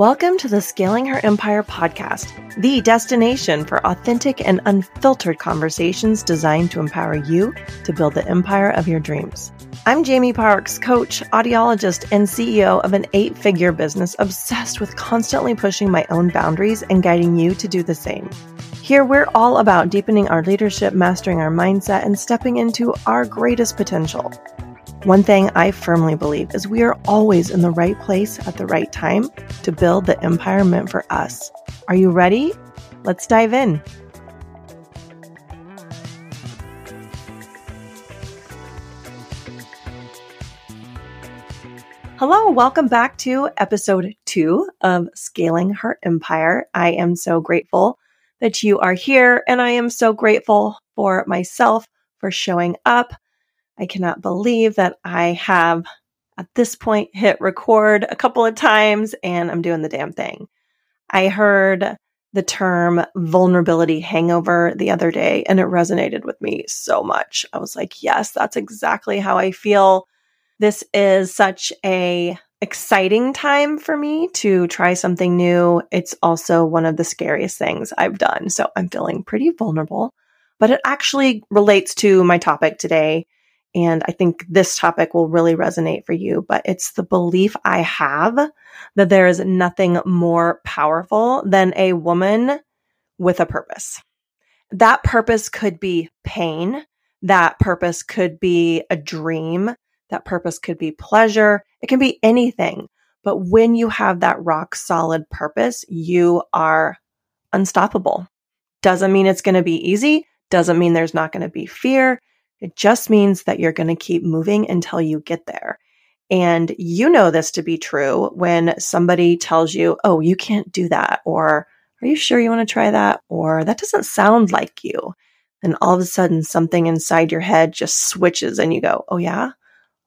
Welcome to the Scaling Her Empire podcast, the destination for authentic and unfiltered conversations designed to empower you to build the empire of your dreams. I'm Jaime Parks, coach, audiologist, and CEO of an eight figure business obsessed with constantly pushing my own boundaries and guiding you to do the same. Here, we're all about deepening our leadership, mastering our mindset, and stepping into our greatest potential. One thing I firmly believe is we are always in the right place at the right time to build the empire meant for us. Are you ready? Let's dive in. Hello, welcome back to episode two of Scaling Her Empire. I am so grateful that you are here, and I am so grateful for myself for showing up I cannot believe that I have at this point hit record a couple of times and I'm doing the damn thing. I heard the term vulnerability hangover the other day and it resonated with me so much. I was like, yes, that's exactly how I feel. This is such a exciting time for me to try something new. It's also one of the scariest things I've done. So I'm feeling pretty vulnerable, but it actually relates to my topic today and I think this topic will really resonate for you, but it's the belief I have that there is nothing more powerful than a woman with a purpose. That purpose could be pain. That purpose could be a dream. That purpose could be pleasure. It can be anything. But when you have that rock solid purpose, you are unstoppable. Doesn't mean it's going to be easy. Doesn't mean there's not going to be fear. It just means that you're going to keep moving until you get there. And you know this to be true when somebody tells you, oh, you can't do that, or are you sure you want to try that? Or that doesn't sound like you. And all of a sudden, something inside your head just switches and you go, oh, yeah,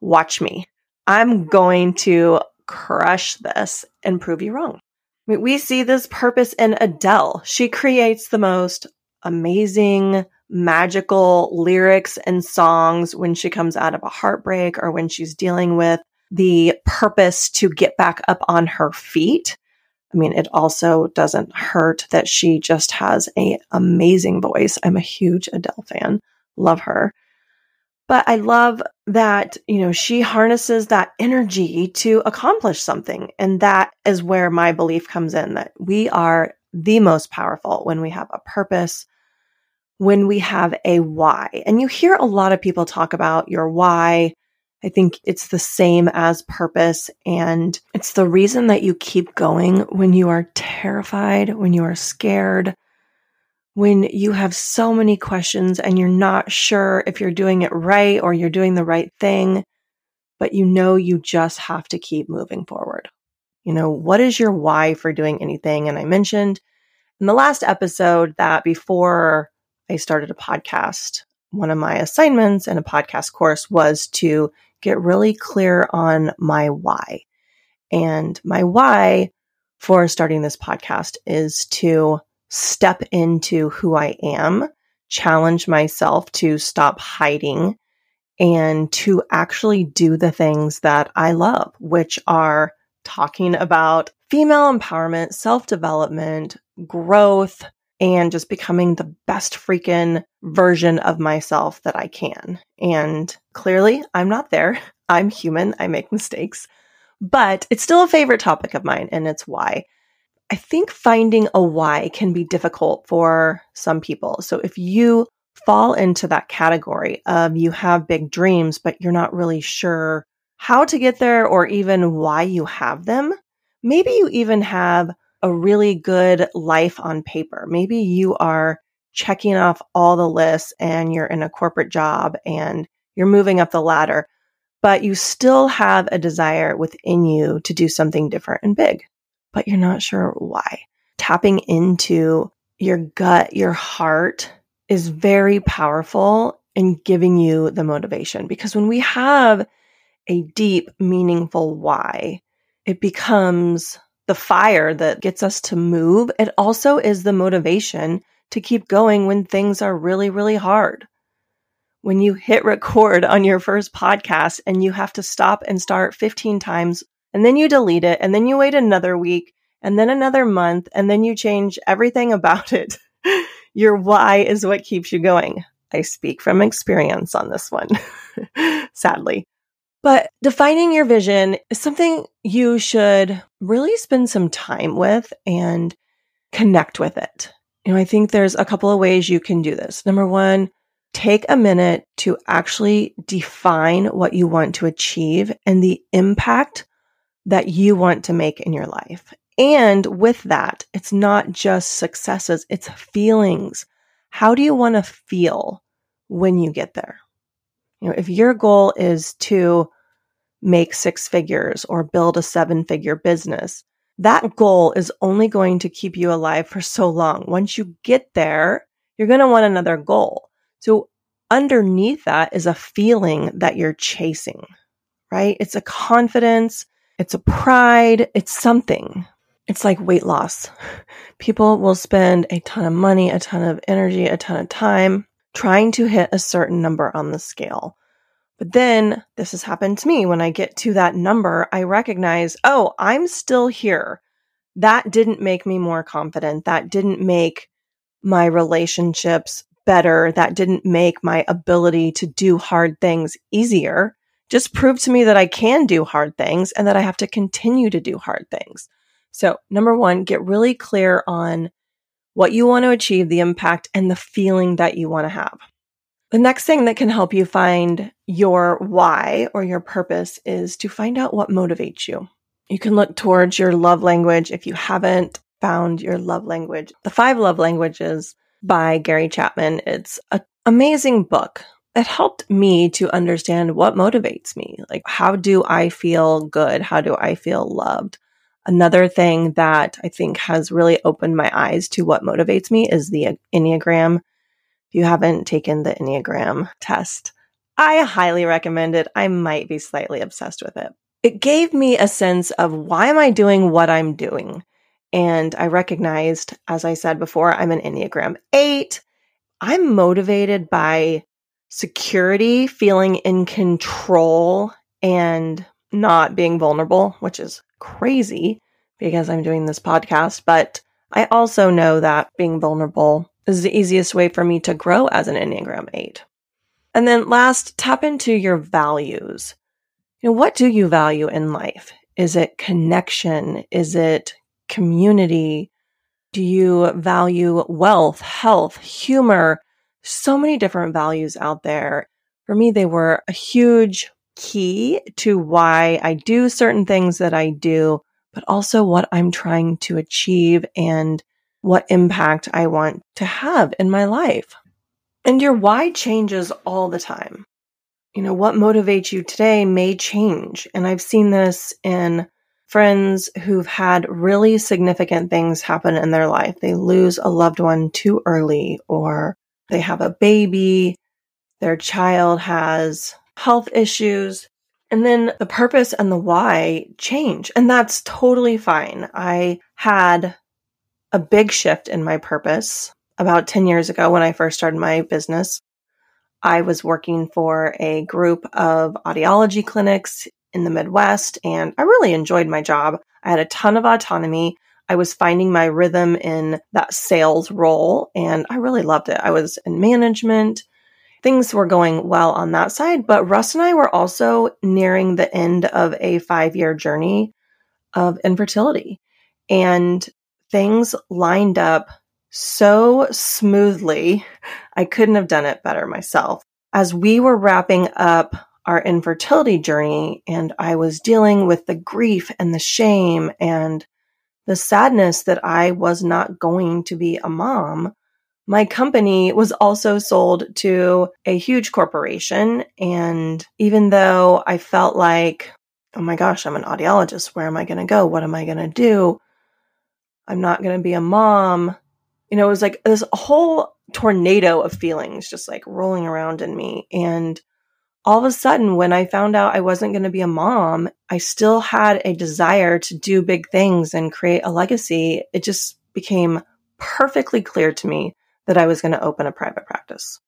watch me. I'm going to crush this and prove you wrong. We see this purpose in Adele. She creates the most amazing, magical lyrics and songs when she comes out of a heartbreak or when she's dealing with the purpose to get back up on her feet. I mean, it also doesn't hurt that she just has a amazing voice. I'm a huge Adele fan. Love her. But I love that, you know, she harnesses that energy to accomplish something. And that is where my belief comes in that we are the most powerful when we have a purpose, when we have a why. And you hear a lot of people talk about your why. I think it's the same as purpose. And it's the reason that you keep going when you are terrified, when you are scared, when you have so many questions and you're not sure if you're doing it right or you're doing the right thing, but you know you just have to keep moving forward. You know, what is your why for doing anything? And I mentioned in the last episode that before I started a podcast. One of my assignments in a podcast course was to get really clear on my why. And my why for starting this podcast is to step into who I am, challenge myself to stop hiding and to actually do the things that I love, which are talking about female empowerment, self development, growth, and just becoming the best freaking version of myself that I can. And clearly, I'm not there. I'm human. I make mistakes, but it's still a favorite topic of mine, and it's why. I think finding a why can be difficult for some people. So if you fall into that category of you have big dreams, but you're not really sure how to get there or even why you have them, maybe you even have a really good life on paper. Maybe you are checking off all the lists and you're in a corporate job and you're moving up the ladder, but you still have a desire within you to do something different and big, but you're not sure why. Tapping into your gut, your heart is very powerful in giving you the motivation because when we have a deep, meaningful why, it becomes the fire that gets us to move. It also is the motivation to keep going when things are really, really hard. When you hit record on your first podcast and you have to stop and start 15 times and then you delete it and then you wait another week and then another month, and then you change everything about it. Your why is what keeps you going. I speak from experience on this one, sadly. But defining your vision is something you should really spend some time with and connect with it. You know, I think there's a couple of ways you can do this. Number one, take a minute to actually define what you want to achieve and the impact that you want to make in your life. And with that, it's not just successes, it's feelings. How do you want to feel when you get there? You know, if your goal is to make six figures or build a seven figure business, that goal is only going to keep you alive for so long. Once you get there, you're going to want another goal. So underneath that is a feeling that you're chasing, right? It's a confidence. It's a pride. It's something. It's like weight loss. People will spend a ton of money, a ton of energy, a ton of time trying to hit a certain number on the scale. But then this has happened to me. When I get to that number, I recognize, oh, I'm still here. That didn't make me more confident. That didn't make my relationships better. That didn't make my ability to do hard things easier. Just proved to me that I can do hard things and that I have to continue to do hard things. So, number one, get really clear on what you want to achieve, the impact, and the feeling that you want to have. The next thing that can help you find your why or your purpose is to find out what motivates you. You can look towards your love language if you haven't found your love language. The Five Love Languages by Gary Chapman. It's an amazing book. It helped me to understand what motivates me. Like, how do I feel good? How do I feel loved? Another thing that I think has really opened my eyes to what motivates me is the Enneagram. If you haven't taken the Enneagram test, I highly recommend it. I might be slightly obsessed with it. It gave me a sense of why am I doing what I'm doing? And I recognized, as I said before, I'm an Enneagram 8. I'm motivated by security, feeling in control, and not being vulnerable, which is crazy because I'm doing this podcast. But I also know that being vulnerable is the easiest way for me to grow as an Enneagram 8. And then last, tap into your values. You know, what do you value in life? Is it connection? Is it community? Do you value wealth, health, humor? So many different values out there. For me, they were a huge key to why I do certain things that I do, but also what I'm trying to achieve and what impact I want to have in my life. And your why changes all the time. You know, what motivates you today may change. And I've seen this in friends who've had really significant things happen in their life. They lose a loved one too early, or they have a baby, their child has health issues. And then the purpose and the why change. And that's totally fine. I had a big shift in my purpose about 10 years ago when I first started my business. I was working for a group of audiology clinics in the Midwest, and I really enjoyed my job. I had a ton of autonomy. I was finding my rhythm in that sales role, and I really loved it. I was in management. Things were going well on that side, but Russ and I were also nearing the end of a five year journey of infertility. And things lined up so smoothly. I couldn't have done it better myself. As we were wrapping up our infertility journey and I was dealing with the grief and the shame and the sadness that I was not going to be a mom, my company was also sold to a huge corporation. And even though I felt like, oh my gosh, I'm an audiologist, where am I going to go? What am I going to do? I'm not going to be a mom. You know, it was like this whole tornado of feelings just like rolling around in me. And all of a sudden, when I found out I wasn't going to be a mom, I still had a desire to do big things and create a legacy. It just became perfectly clear to me that I was going to open a private practice.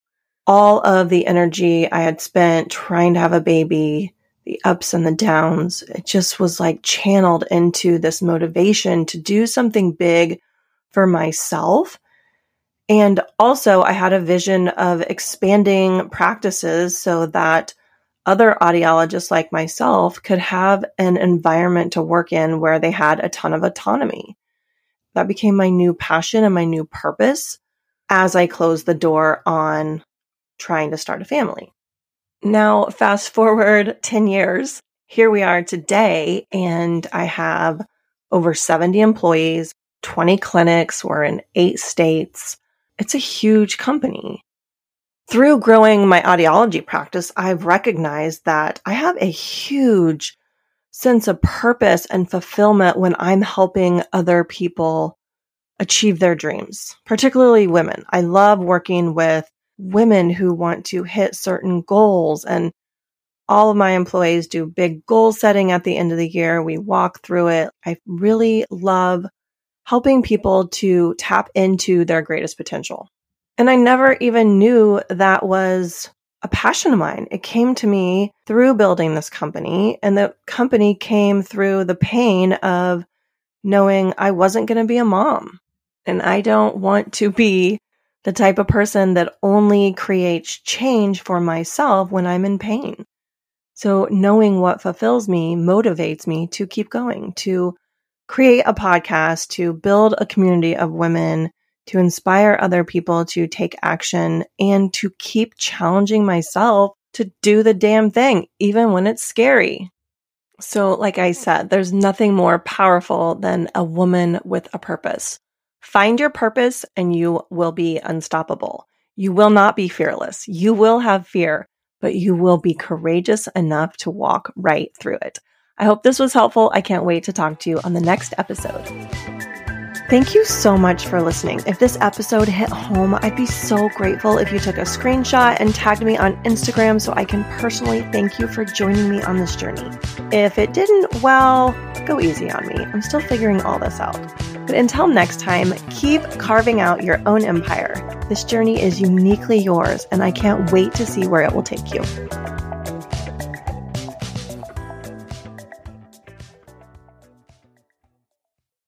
All of the energy I had spent trying to have a baby, the ups and the downs. It just was like channeled into this motivation to do something big for myself. And also, I had a vision of expanding practices so that other audiologists like myself could have an environment to work in where they had a ton of autonomy. That became my new passion and my new purpose as I closed the door on trying to start a family. Now, fast forward 10 years, here we are today, and I have over 70 employees, 20 clinics, we're in eight states. It's a huge company. Through growing my audiology practice, I've recognized that I have a huge sense of purpose and fulfillment when I'm helping other people achieve their dreams, particularly women. I love working with women who want to hit certain goals and all of my employees do big goal setting at the end of the year. We walk through it. I really love helping people to tap into their greatest potential. And I never even knew that was a passion of mine. It came to me through building this company, and the company came through the pain of knowing I wasn't going to be a mom. And I don't want to be the type of person that only creates change for myself when I'm in pain. So knowing what fulfills me motivates me to keep going, to create a podcast, to build a community of women, to inspire other people to take action and to keep challenging myself to do the damn thing, even when it's scary. So, like I said, there's nothing more powerful than a woman with a purpose. Find your purpose and you will be unstoppable. You will not be fearless. You will have fear, but you will be courageous enough to walk right through it. I hope this was helpful. I can't wait to talk to you on the next episode. Thank you so much for listening. If this episode hit home, I'd be so grateful if you took a screenshot and tagged me on Instagram so I can personally thank you for joining me on this journey. If it didn't, well, go easy on me. I'm still figuring all this out. But until next time, keep carving out your own empire. This journey is uniquely yours, and I can't wait to see where it will take you.